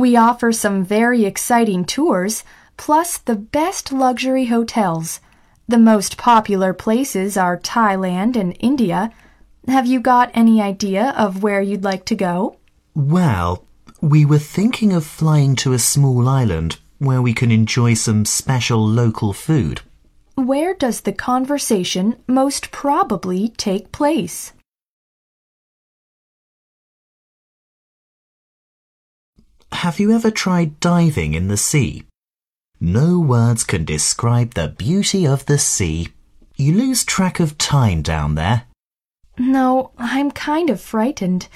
We offer some very exciting tours, plus the best luxury hotels. The most popular places are Thailand and India. Have you got any idea of where you'd like to go? Well, we were thinking of flying to a small island where we can enjoy some special local food. Where does the conversation most probably take place? Have you ever tried diving in the sea? No words can describe the beauty of the sea. You lose track of time down there. No, I'm kind of frightened.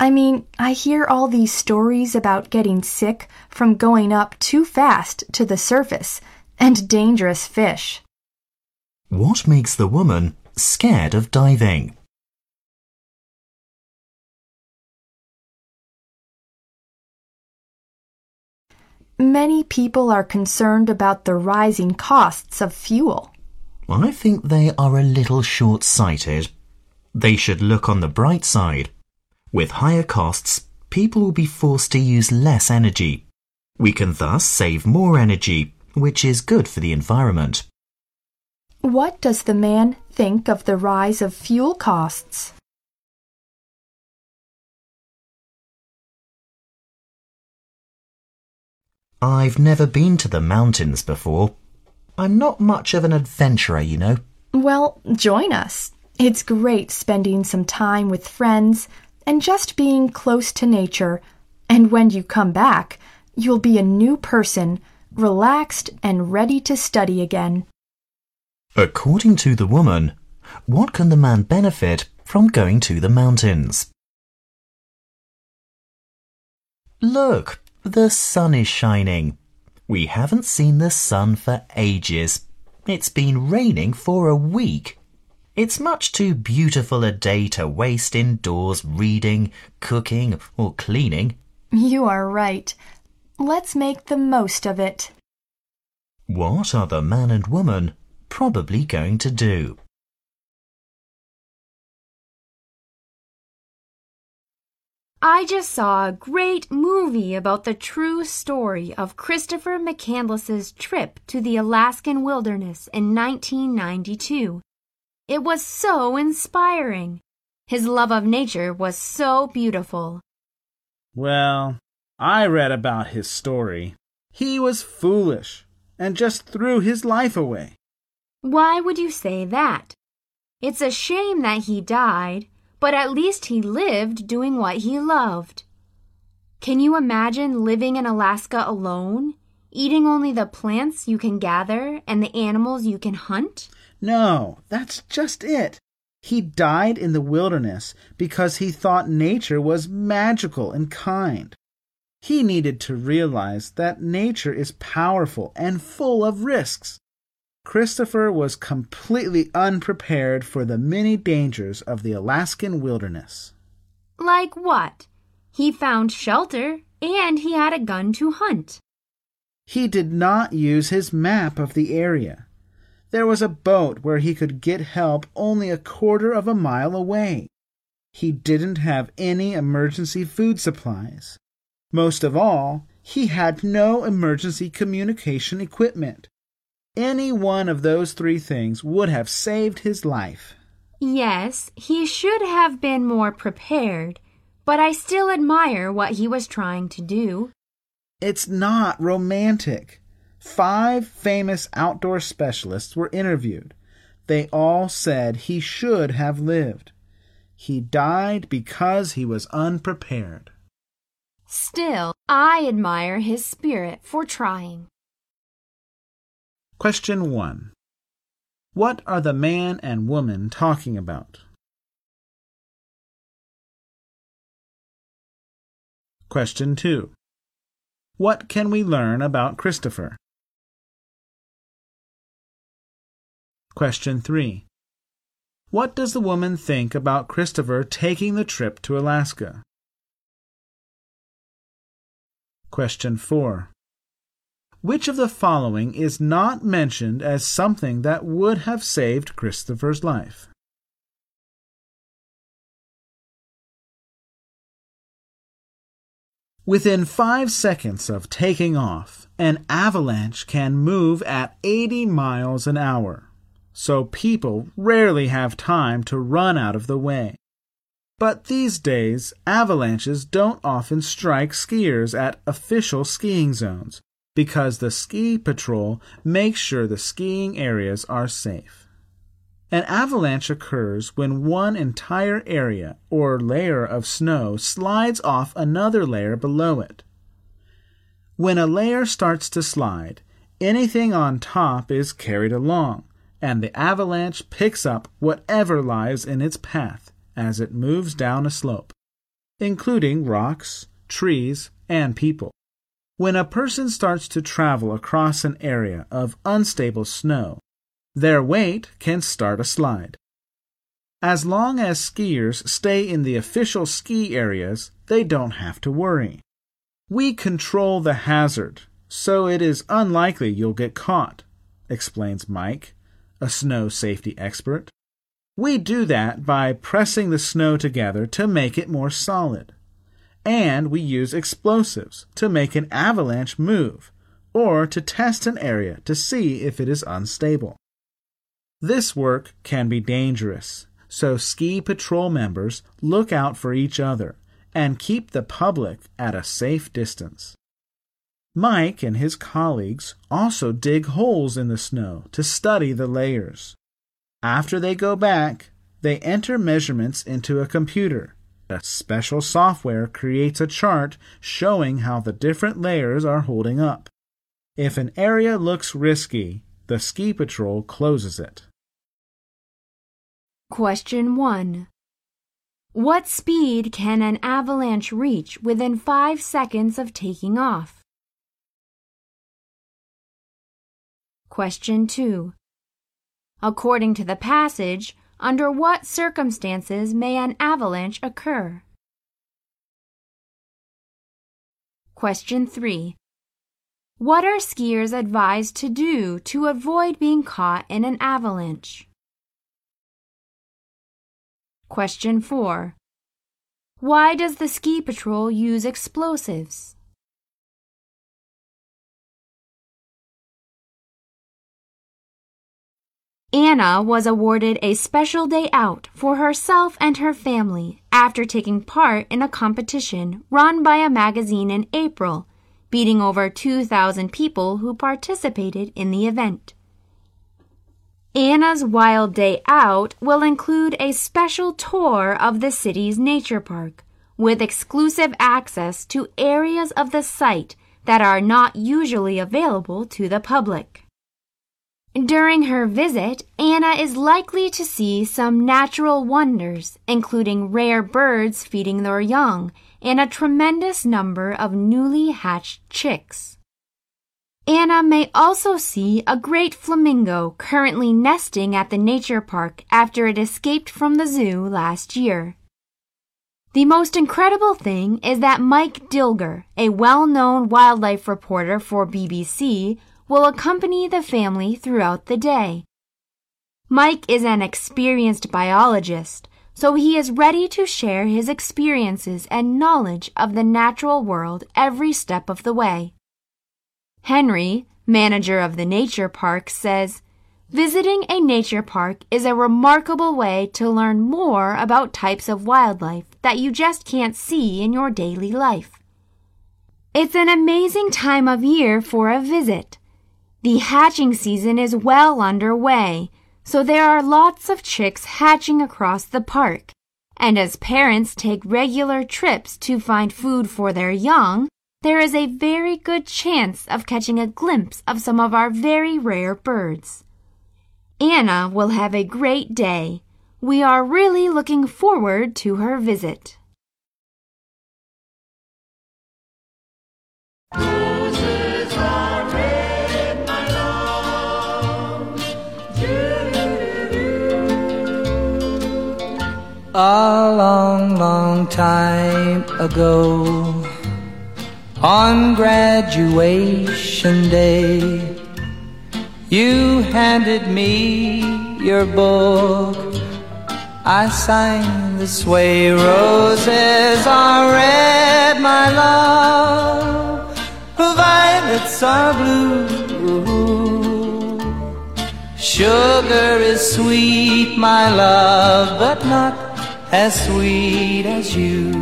I mean, I hear all these stories about getting sick from going up too fast to the surface and dangerous fish. What makes the woman scared of diving? Many people are concerned about the rising costs of fuel. I think they are a little short sighted. They should look on the bright side. With higher costs, people will be forced to use less energy. We can thus save more energy, which is good for the environment. What does the man think of the rise of fuel costs? I've never been to the mountains before. I'm not much of an adventurer, you know. Well, join us. It's great spending some time with friends and just being close to nature. And when you come back, you'll be a new person, relaxed and ready to study again. According to the woman, what can the man benefit from going to the mountains? Look, the sun is shining. We haven't seen the sun for ages. It's been raining for a week. It's much too beautiful a day to waste indoors reading, cooking, or cleaning. You are right. Let's make the most of it. What are the man and woman probably going to do? I just saw a great movie about the true story of Christopher McCandless's trip to the Alaskan wilderness in 1992. It was so inspiring. His love of nature was so beautiful. Well, I read about his story. He was foolish and just threw his life away. Why would you say that? It's a shame that he died but at least he lived doing what he loved. Can you imagine living in Alaska alone, eating only the plants you can gather and the animals you can hunt? No, that's just it. He died in the wilderness because he thought nature was magical and kind. He needed to realize that nature is powerful and full of risks. Christopher was completely unprepared for the many dangers of the Alaskan wilderness. Like what? He found shelter and he had a gun to hunt. He did not use his map of the area. There was a boat where he could get help only a quarter of a mile away. He didn't have any emergency food supplies. Most of all, he had no emergency communication equipment. Any one of those three things would have saved his life. Yes, he should have been more prepared, but I still admire what he was trying to do. It's not romantic. Five famous outdoor specialists were interviewed. They all said he should have lived. He died because he was unprepared. Still, I admire his spirit for trying. Question 1. What are the man and woman talking about? Question 2. What can we learn about Christopher? Question 3. What does the woman think about Christopher taking the trip to Alaska? Question 4. Which of the following is not mentioned as something that would have saved Christopher's life? Within five seconds of taking off, an avalanche can move at 80 miles an hour, so people rarely have time to run out of the way. But these days, avalanches don't often strike skiers at official skiing zones because the ski patrol makes sure the skiing areas are safe. An avalanche occurs when one entire area or layer of snow slides off another layer below it. When a layer starts to slide, anything on top is carried along, and the avalanche picks up whatever lies in its path as it moves down a slope, including rocks, trees, and people. When a person starts to travel across an area of unstable snow, their weight can start a slide. As long as skiers stay in the official ski areas, they don't have to worry. We control the hazard, so it is unlikely you'll get caught, explains Mike, a snow safety expert. We do that by pressing the snow together to make it more solid. And we use explosives to make an avalanche move or to test an area to see if it is unstable. This work can be dangerous, so ski patrol members look out for each other and keep the public at a safe distance. Mike and his colleagues also dig holes in the snow to study the layers. After they go back, they enter measurements into a computer. A special software creates a chart showing how the different layers are holding up. If an area looks risky, the ski patrol closes it. Question 1. What speed can an avalanche reach within 5 seconds of taking off? Question 2. According to the passage, under what circumstances may an avalanche occur? Question 3. What are skiers advised to do to avoid being caught in an avalanche? Question 4. Why does the ski patrol use explosives? Anna was awarded a special day out for herself and her family after taking part in a competition run by a magazine in April beating over 2,000 people who participated in the event. Anna's Wild Day Out will include a special tour of the city's nature park with exclusive access to areas of the site that are not usually available to the public. During her visit, Anna is likely to see some natural wonders, including rare birds feeding their young and a tremendous number of newly hatched chicks. Anna may also see a great flamingo currently nesting at the nature park after it escaped from the zoo last year. The most incredible thing is that Mike Dilger, a well-known wildlife reporter for BBC, will accompany the family throughout the day. Mike is an experienced biologist so he is ready to share his experiences and knowledge of the natural world every step of the way. Henry, manager of the nature park, says, Visiting a nature park is a remarkable way to learn more about types of wildlife that you just can't see in your daily life. It's an amazing time of year for a visit. The hatching season is well underway, so there are lots of chicks hatching across the park. And as parents take regular trips to find food for their young, there is a very good chance of catching a glimpse of some of our very rare birds. Anna will have a great day. We are really looking forward to her visit. A long, long time ago, on graduation day, you handed me your book. I signed this way, roses are red, my love violets are blue. Sugar is sweet, my love, but not as sweet as you.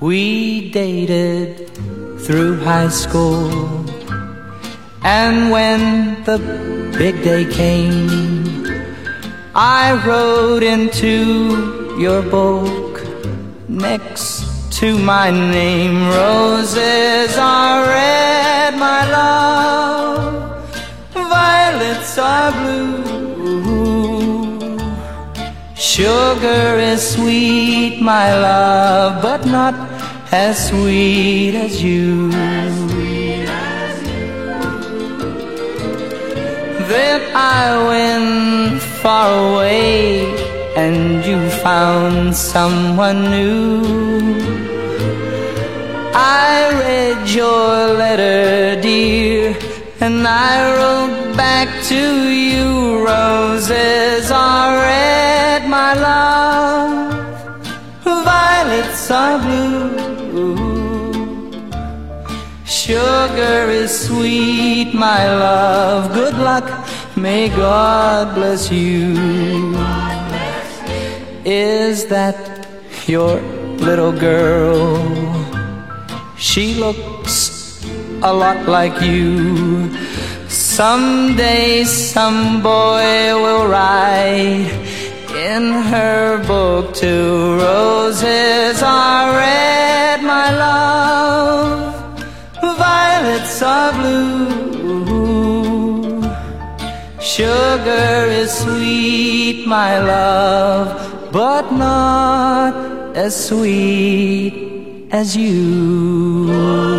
We dated through high school, and when the big day came, I rode into your book next to my name. Roses are red, my love, violets are blue. Sugar is sweet, my love, but not as sweet as you. Then I went far away and you found someone new. I read your letter, dear, and I wrote back to you. Roses my love, violets are blue. Sugar is sweet, my love. Good luck, may God bless you. Is that your little girl? She looks a lot like you. Someday some boy will write in her book two roses are red, my love, violets are blue. Sugar is sweet, my love, but not as sweet as you.